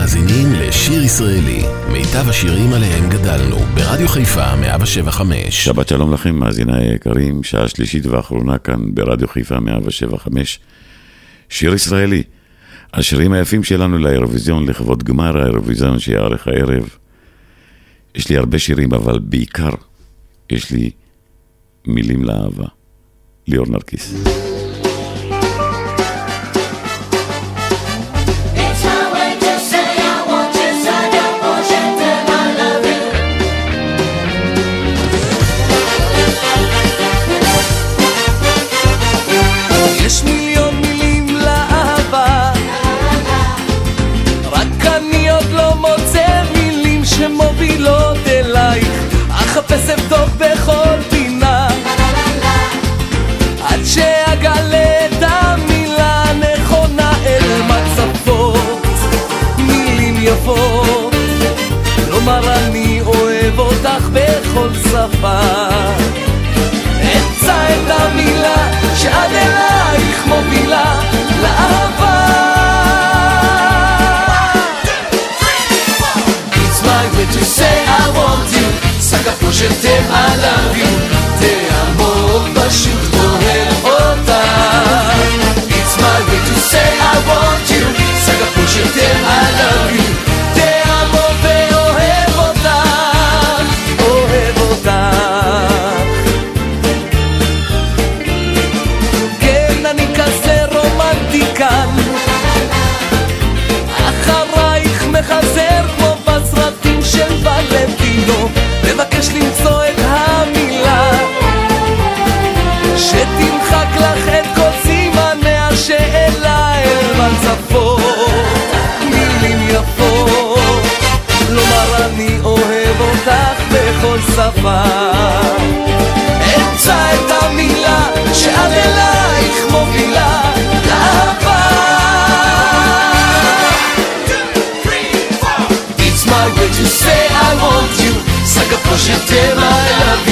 מאזינים לשיר ישראלי, מיטב השירים עליהם גדלנו, ברדיו חיפה 175. שבת שלום לכם, מאזיניי היקרים, שעה שלישית ואחרונה כאן ברדיו חיפה 175. שיר ישראלי, השירים היפים שלנו לאירוויזיון, לכבוד גמר האירוויזיון שיערך הערב. יש לי הרבה שירים, אבל בעיקר יש לי מילים לאהבה. ליאור נרקיס. אחפש אבדוק בכל פינה. עד שאגלה את המילה הנכונה אל מצפות מילים יפות. לומר אני אוהב אותך בכל שפה. אמצא את המילה שעד אלייך סגה פה של תם I love you, תעמוד פשוט אוהב אותה. It's my way to say I want you, סגה פה של שפה אמצא את המילה שעד אלייך מובילה לאהבה. It's my way to say I want you, סגה פה שתם I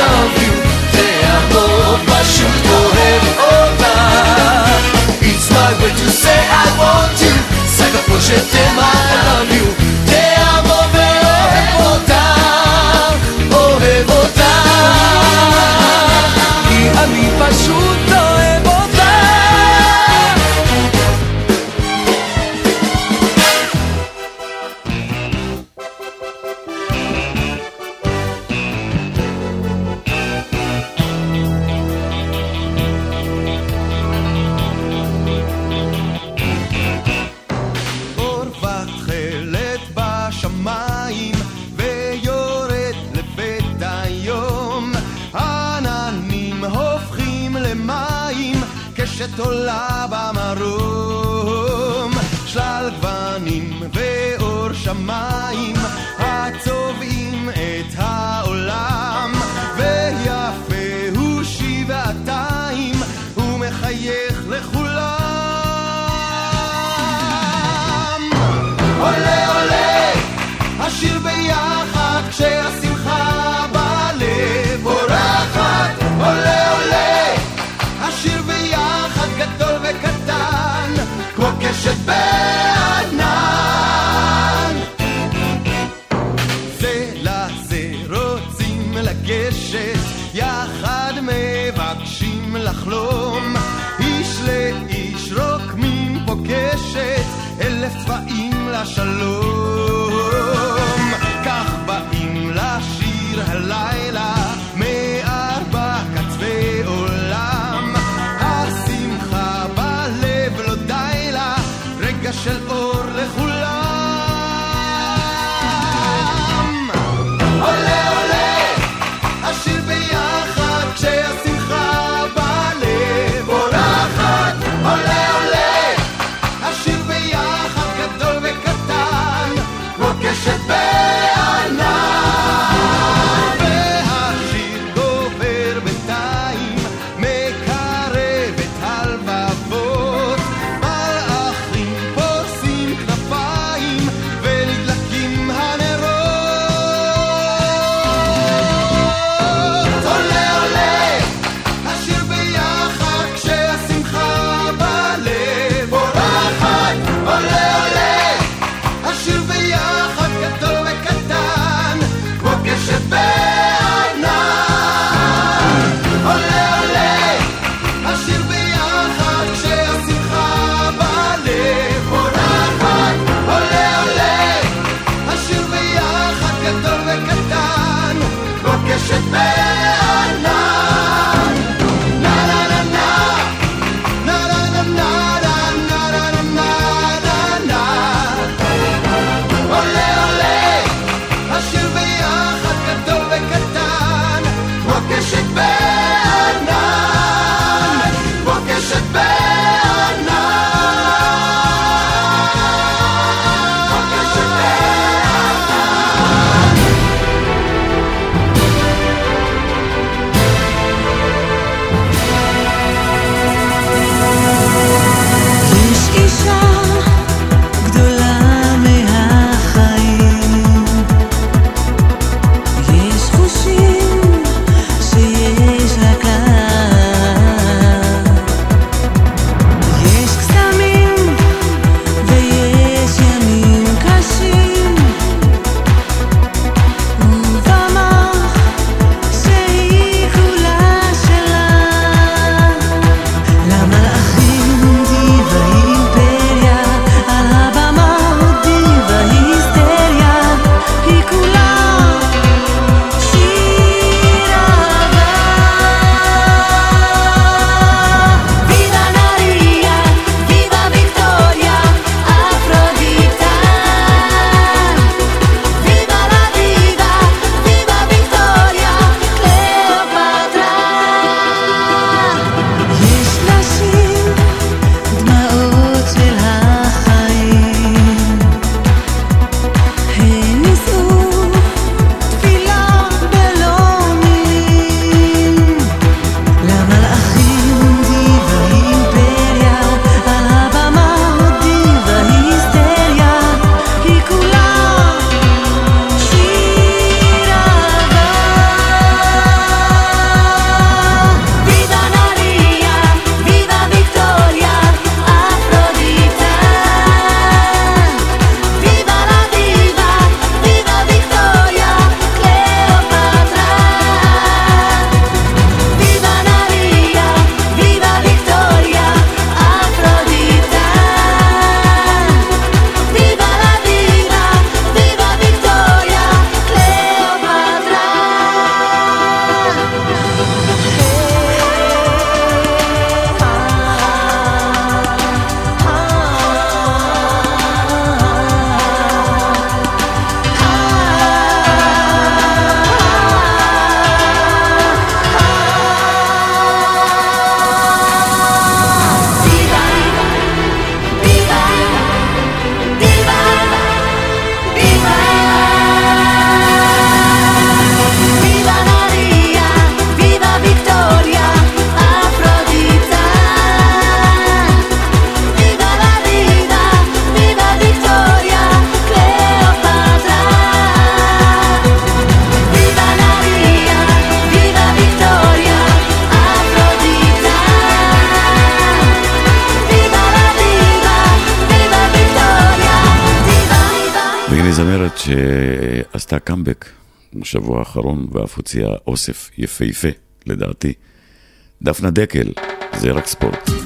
love you, תעמוד פשוט אוהב אותה. It's my way to say I want you, סגה פה שתם I love you, תעמוד ואוהב אותה, אוהב אותה. כי אני פשוט ואור בשבוע האחרון ואף הוציאה אוסף יפהפה, לדעתי. דפנה דקל, זה רק ספורט.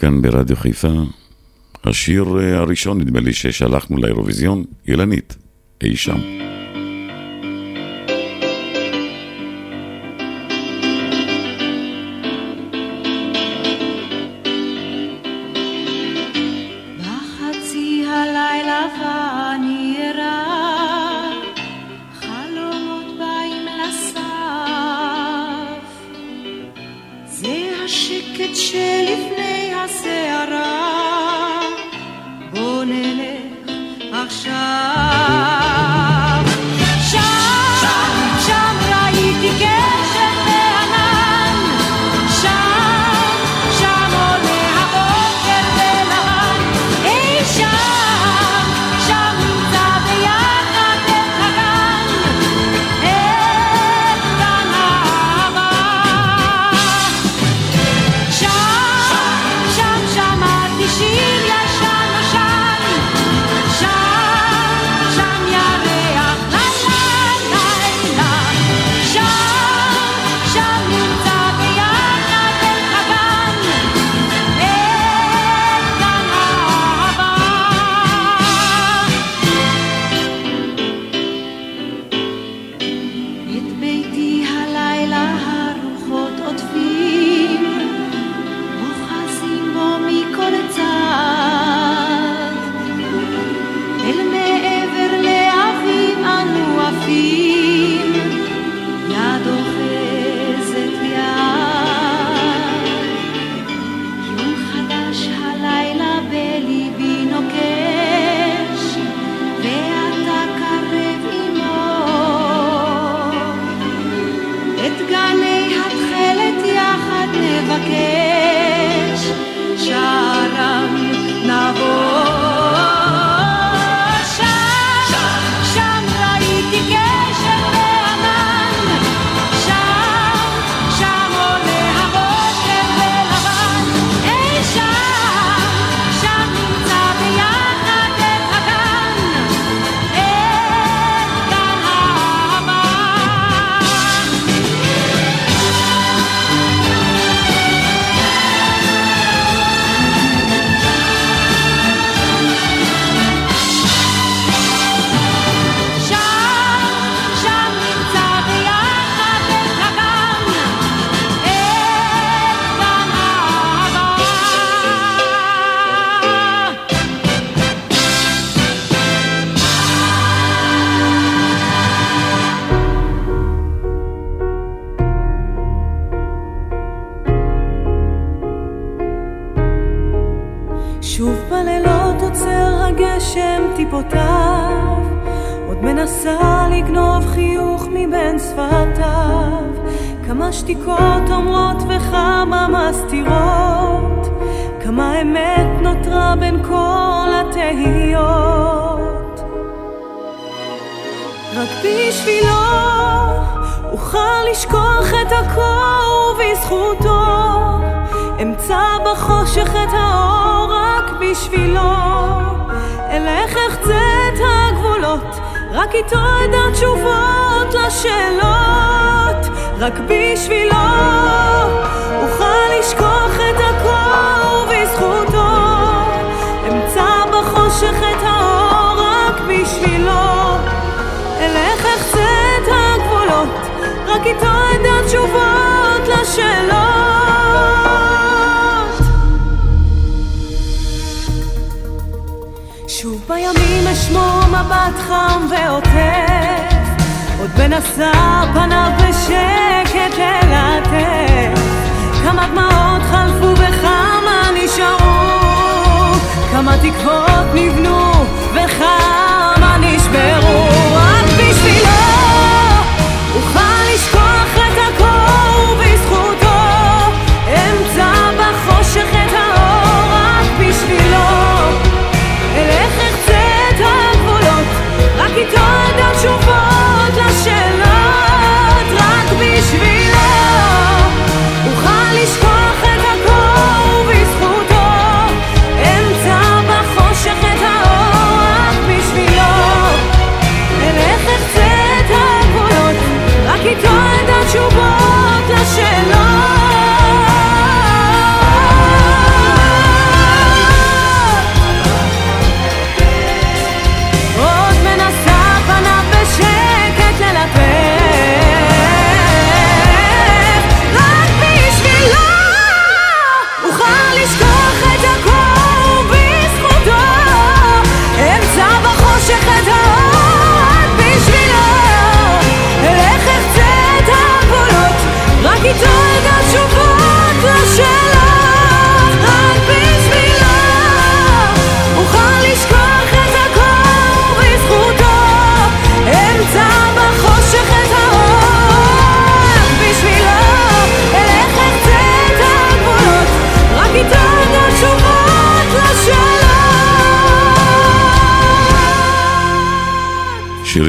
כאן ברדיו חיפה. השיר אה, הראשון, נדמה לי, ששלחנו לאירוויזיון, אילנית, אי שם. השקט שלפני הסערה, בוא נלך עכשיו.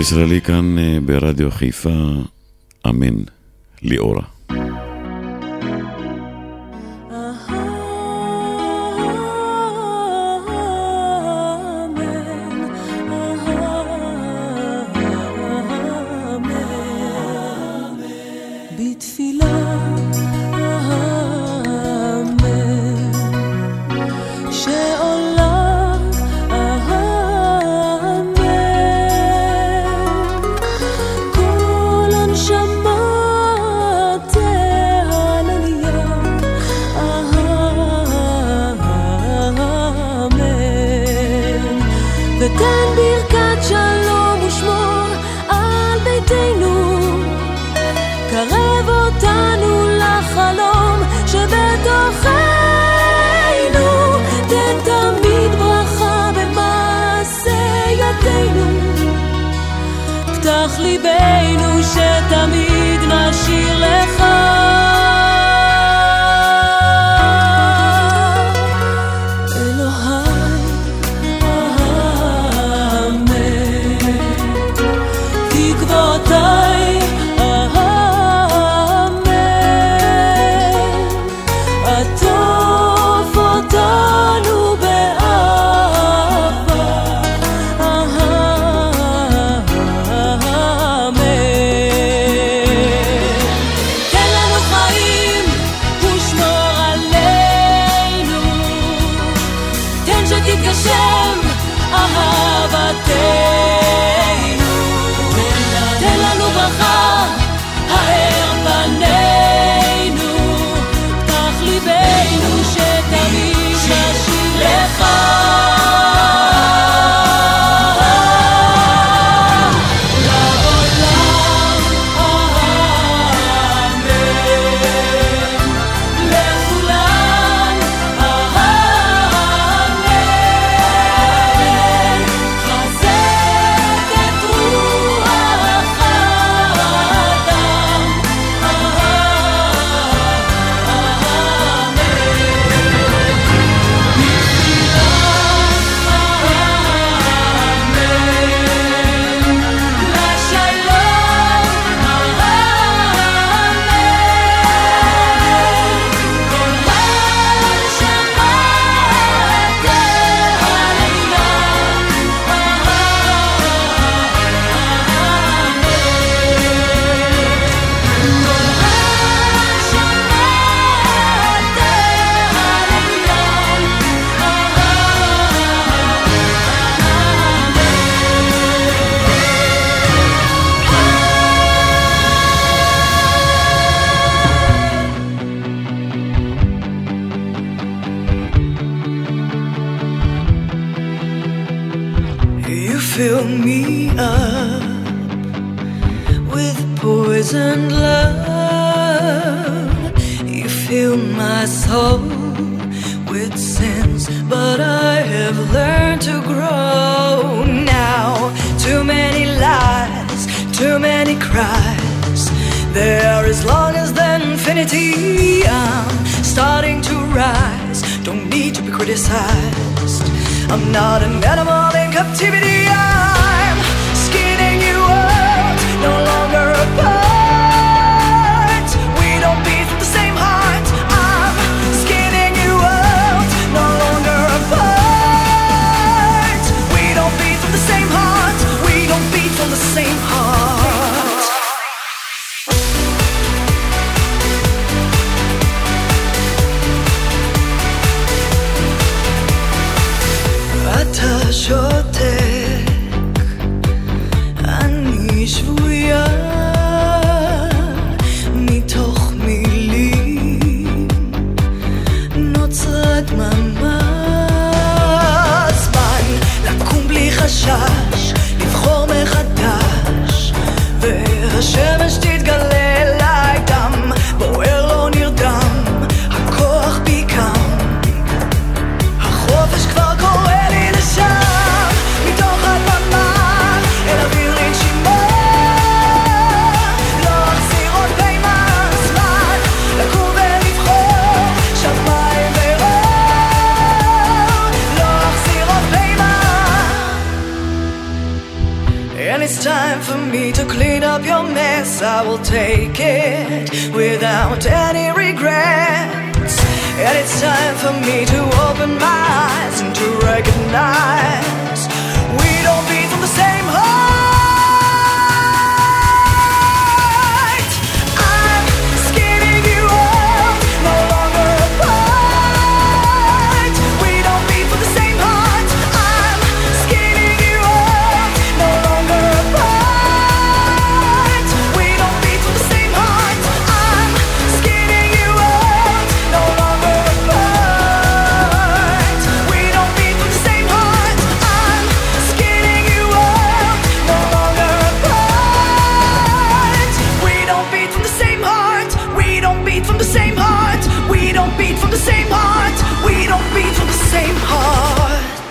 ישראלי כאן אה, ברדיו חיפה, אמן, ליאורה.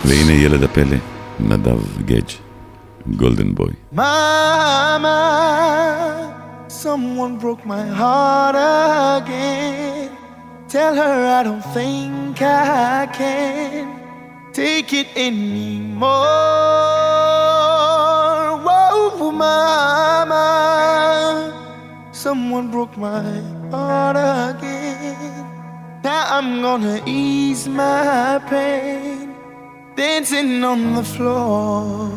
והנה ילד הפלא, נדב גדג', גולדן בוי. Someone broke my heart again. Tell her I don't think I can take it anymore. Whoa, mama. Someone broke my heart again. Now I'm gonna ease my pain dancing on the floor.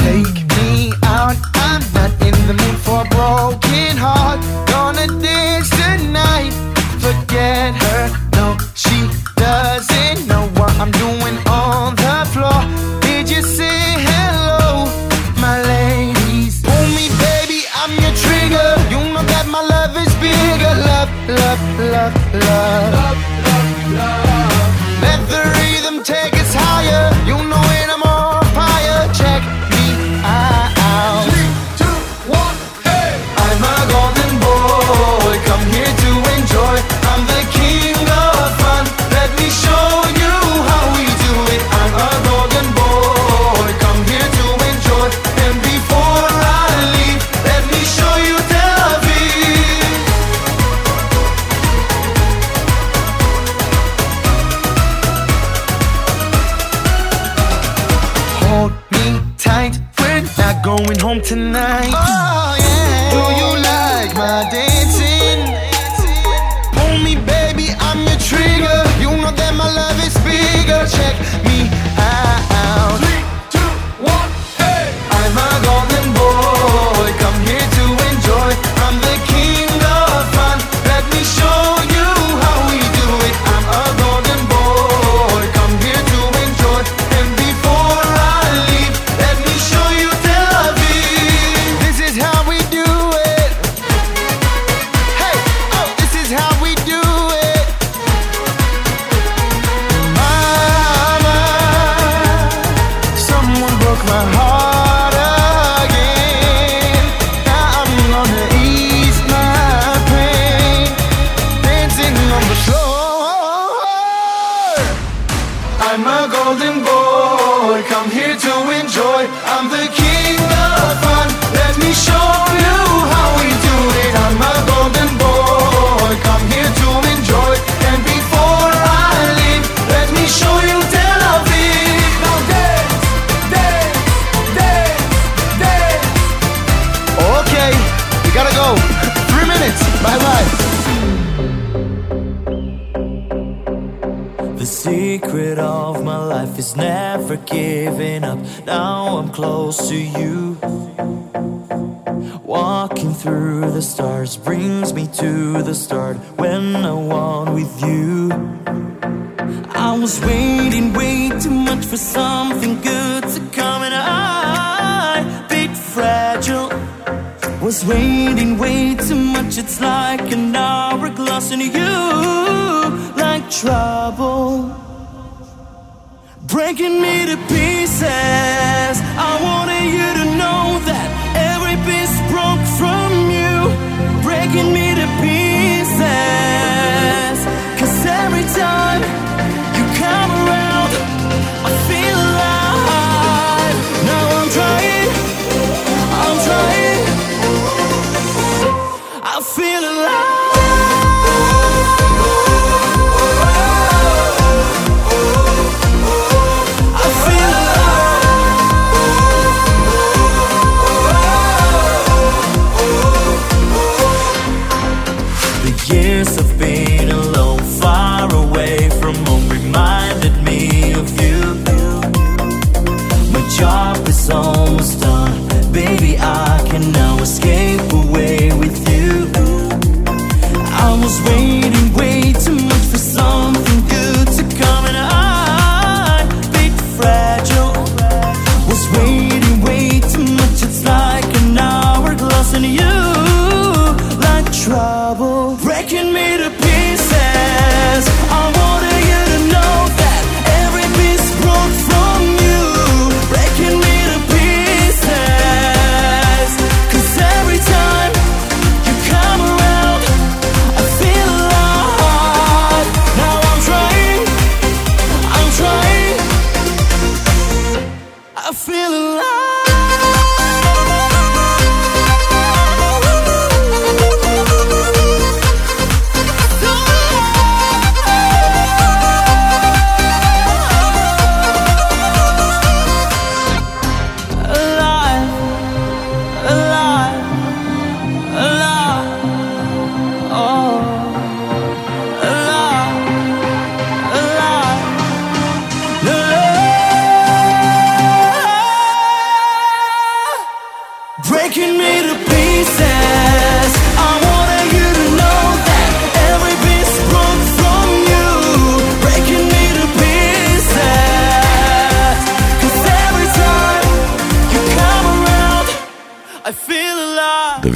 Take me out, I'm not in the mood for a broken heart. Gonna dance tonight, forget her. No, she doesn't know what I'm doing on the floor. Did you say hello, my ladies? Pull me, baby, I'm your trigger. You know that my love is bigger. Love, love, love, love. love. Higher, you know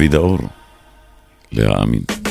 דוד האור, לאה אמין. להאמין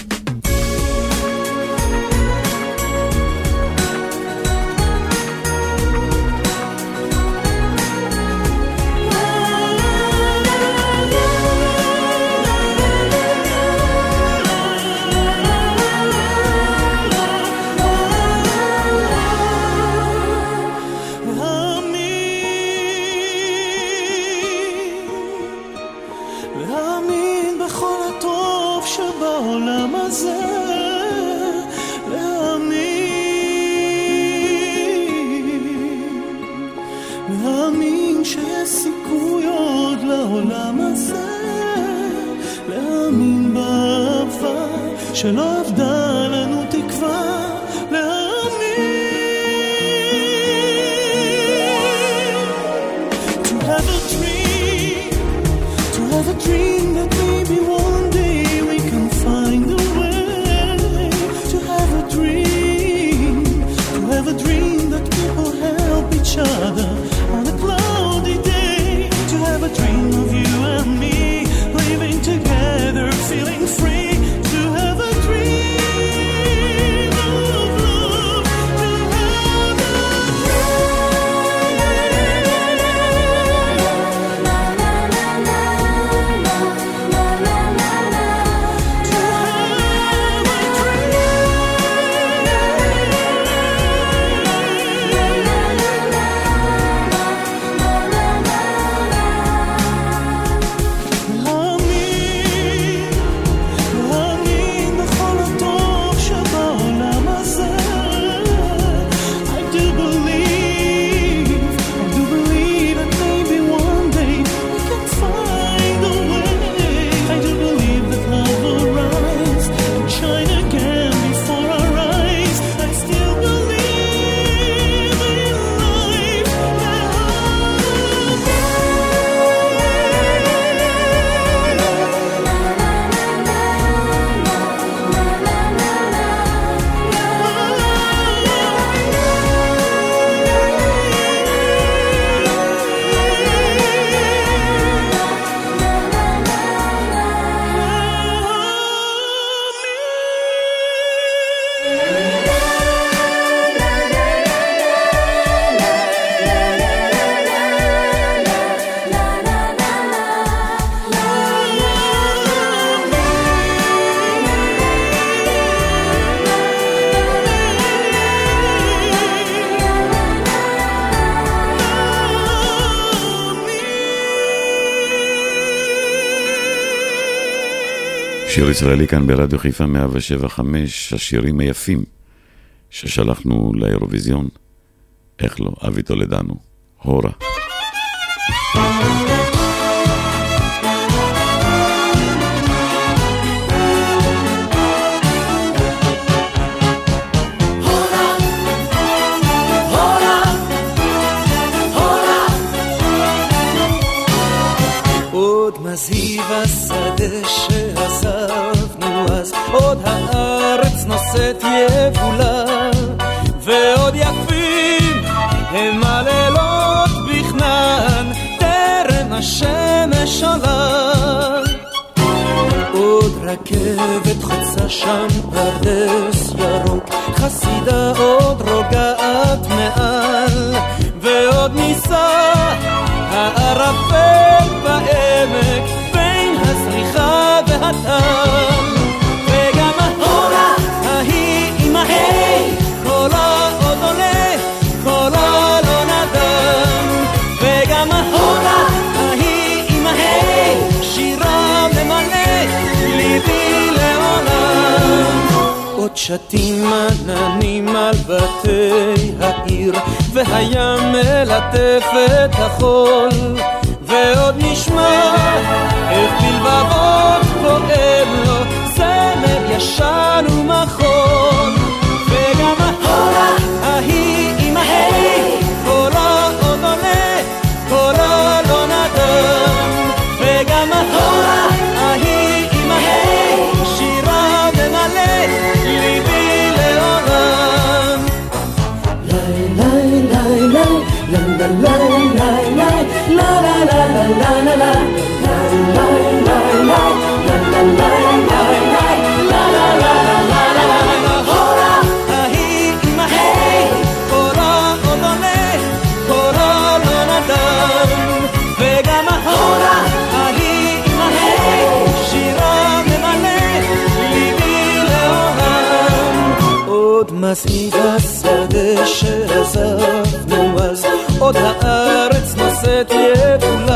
שיר ישראלי כאן ברדיו חיפה 175, השירים היפים ששלחנו לאירוויזיון. איך לא, אבי טולדנו, הורה. עוד הארץ נושאת יבולה, ועוד יפים הם הלילות בכנען, טרם השמש עולה. עוד רכבת חוצה שם פרדס ירוק, חסידה עוד רוגעת מעט. שתים עננים על בתי העיר, והים מלטף את החול, ועוד נשמע איך בלבבות פועם לו סמל ישן ומחול. עזבנו אז, עוד הארץ נושאת יבולה.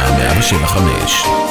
חיפה 175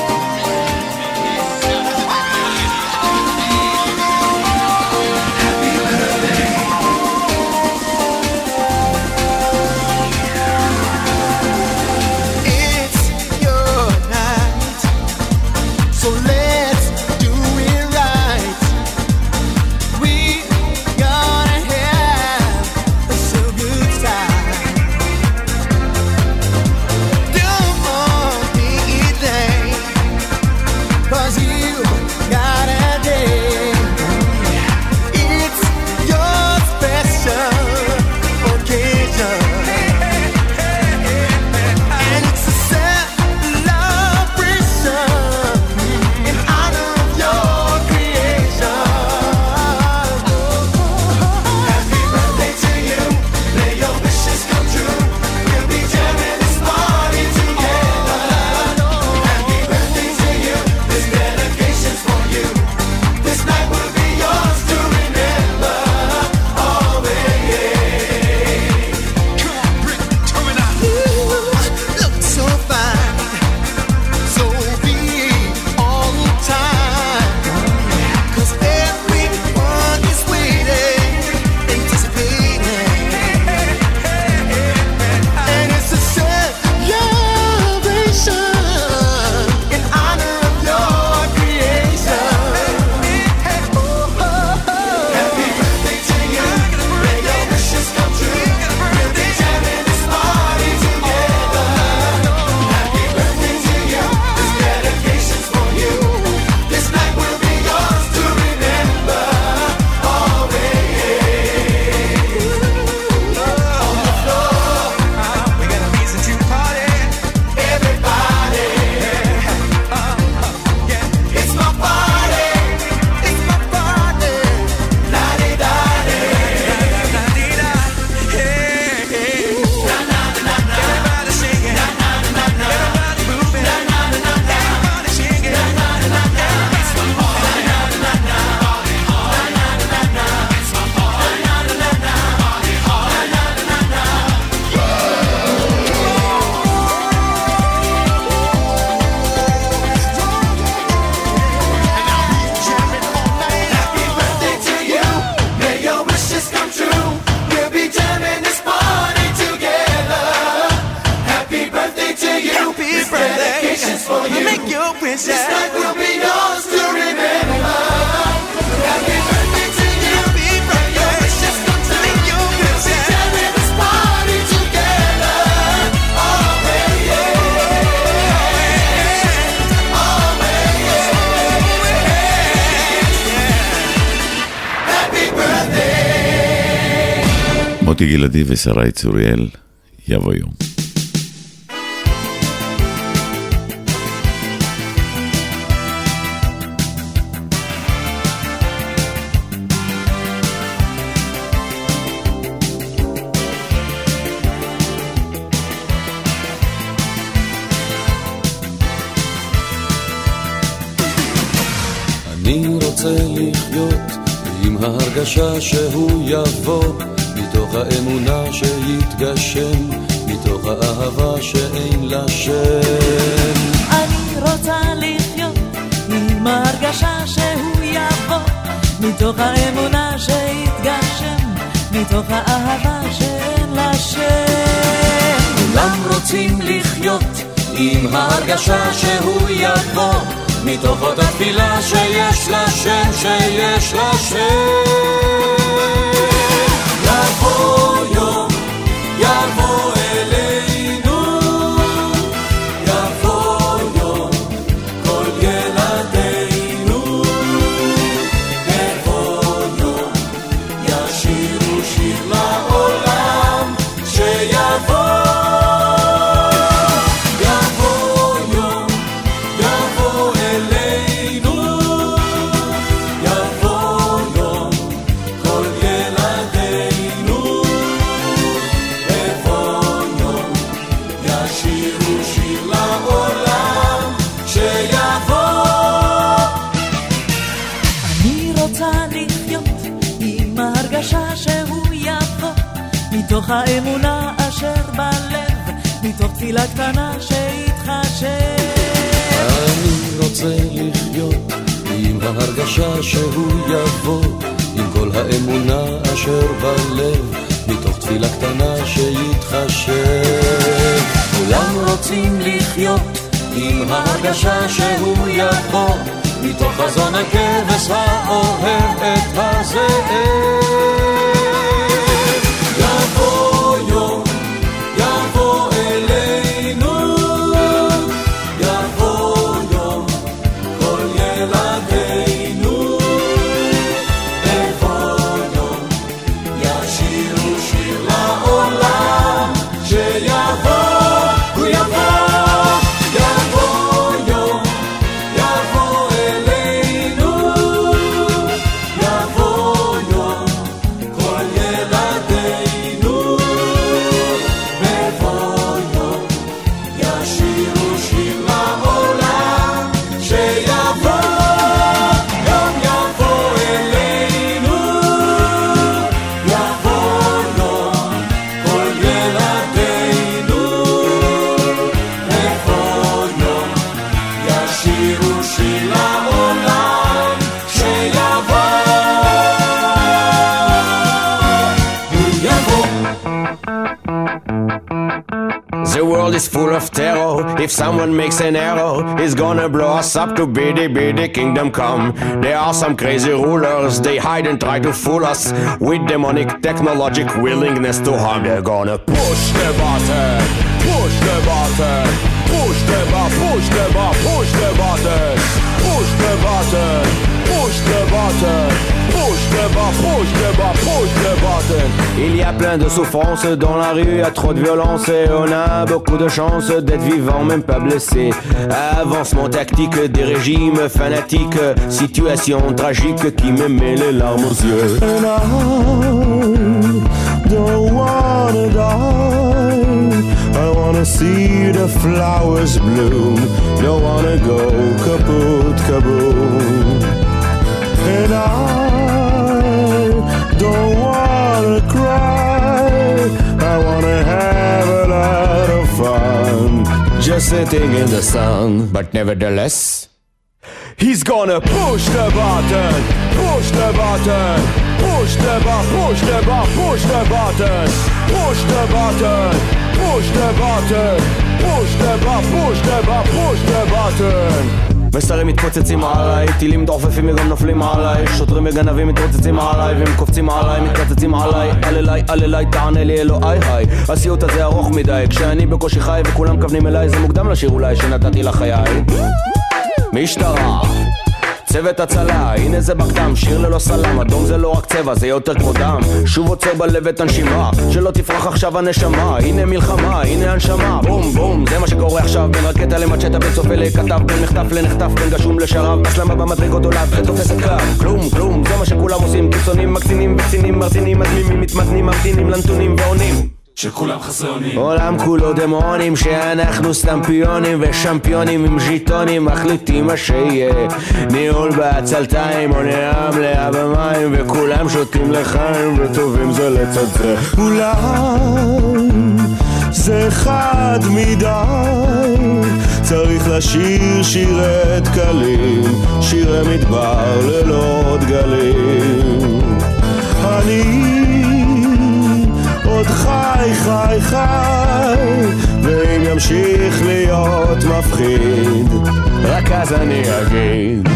מוטי גלעדי ושרי צוריאל, יבוא יום. אני רוצה לחיות עם ההרגשה שהוא יבוא, מתוך האמונה שיתגשם, מתוך האהבה שאין לה שם. אני רוצה לחיות עם ההרגשה שהוא יבוא, מתוך האמונה שיתגשם, מתוך האהבה שאין לה שם. כולם רוצים לחיות עם ההרגשה שהוא יבוא, מתוך אותה תפילה שיש לה שם, שיש לה שם. apoyo y armo מתוך האמונה אשר בלב, מתוך תפילה קטנה שיתחשב. אני רוצה לחיות עם ההרגשה שהוא יבוא, עם כל האמונה אשר בלב, מתוך תפילה קטנה שיתחשב. כולם רוצים לחיות עם ההרגשה שהוא יבוא, מתוך חזון הכבש האוהב את הזאב. If someone makes an error, he's gonna blow us up to bitty bitty kingdom come. There are some crazy rulers, they hide and try to fool us with demonic technologic willingness to harm. They're gonna push the button, push the button, push the button, push the button, push the button, plein de souffrances dans la rue, a trop de violence et on a beaucoup de chance d'être vivant, même pas blessé. Avancement tactique des régimes fanatiques, situation tragique qui me met les larmes aux yeux. And I don't wanna die. I wanna see the flowers bloom. Don't wanna go. And I don't Just sitting in the sun, but nevertheless. He's gonna push the button, push the button, push the button, push the button, push the button, push the button, push the button, push the button, push the button, push the button. מסרים מתפוצצים עליי, טילים דוחפים וגם נופלים עליי, שוטרים וגנבים מתרוצצים עליי, והם קופצים עליי, מתקצצים עליי, אל אליי, אל אליי, תענה לי אלוהי היי, הסיוט הזה ארוך מדי, כשאני בקושי חי וכולם מכוונים אליי, זה מוקדם לשיר אולי שנתתי לחיי. משטרה צוות הצלה, הנה זה בקדם, שיר ללא סלם, אדום זה לא רק צבע, זה יותר כמו דם. שוב עוצר בלב את הנשימה, שלא תפרח עכשיו הנשמה, הנה מלחמה, הנה הנשמה, בום בום, זה מה שקורה עכשיו, בין רקטה למצ'טה, בין צופה לכתב, בין מחטף לנחטף, בין גשום לשרב, הסלמה במדרגות עולה ותופסת קו, כלום כלום, זה מה שכולם עושים, קיצונים, מקצינים וקצינים, מרצינים, מדמימים, מתמתנים, ממתינים לנתונים ועונים. שכולם חסרי אונים. עולם כולו דמונים שאנחנו סתם פיונים ושמפיונים עם ז'יטונים מחליטים מה שיהיה. ניהול בעצלתיים עונה מלאה במים וכולם שותים לחיים וטובים זה לצד זה. אולי זה חד מדי צריך לשיר שירי דקלים שירי מדבר ללא דגלים חי חי חי ואם ימשיך להיות מפחיד רק אז אני אגיד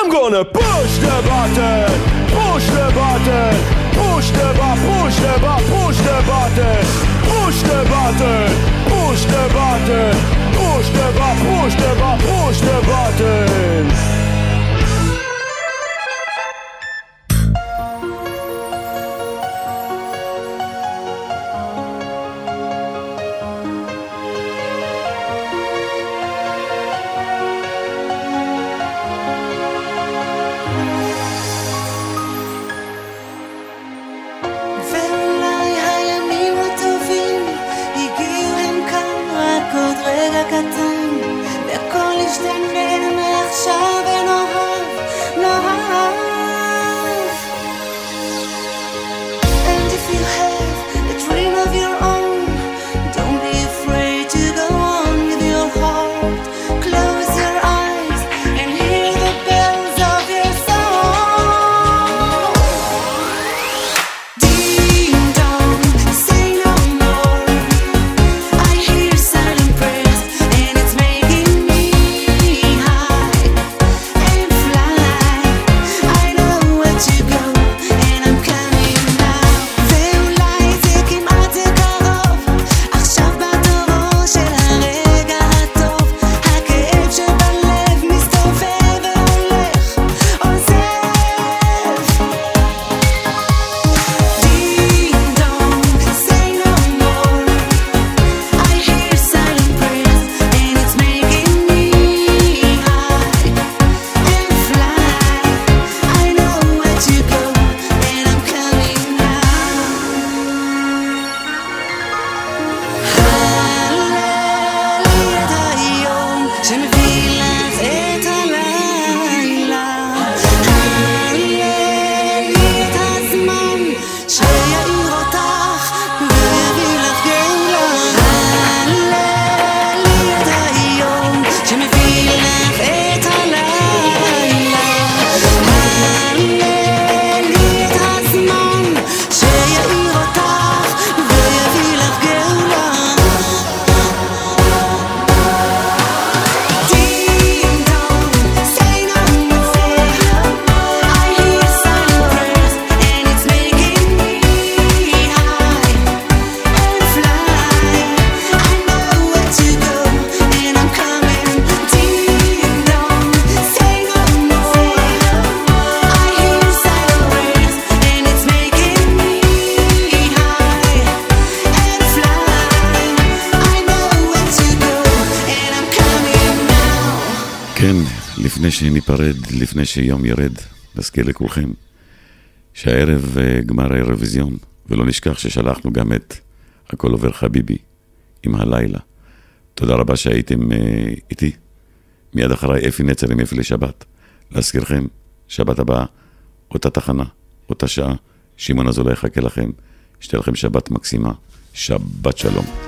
I'm gonna push the button, push the button, push the button, push the button, push the button, push the button, push the button, push the button, push the button, push the button. שיום ירד, נזכיר לכולכם שהערב אה, גמר האירוויזיון, ולא נשכח ששלחנו גם את הכל עובר חביבי עם הלילה. תודה רבה שהייתם אה, איתי. מיד אחריי אפי נצר עם אפי לשבת. להזכירכם, שבת הבאה, אותה תחנה, אותה שעה, שמעון אזולאי יחכה לכם. שתהיה לכם שבת מקסימה, שבת שלום.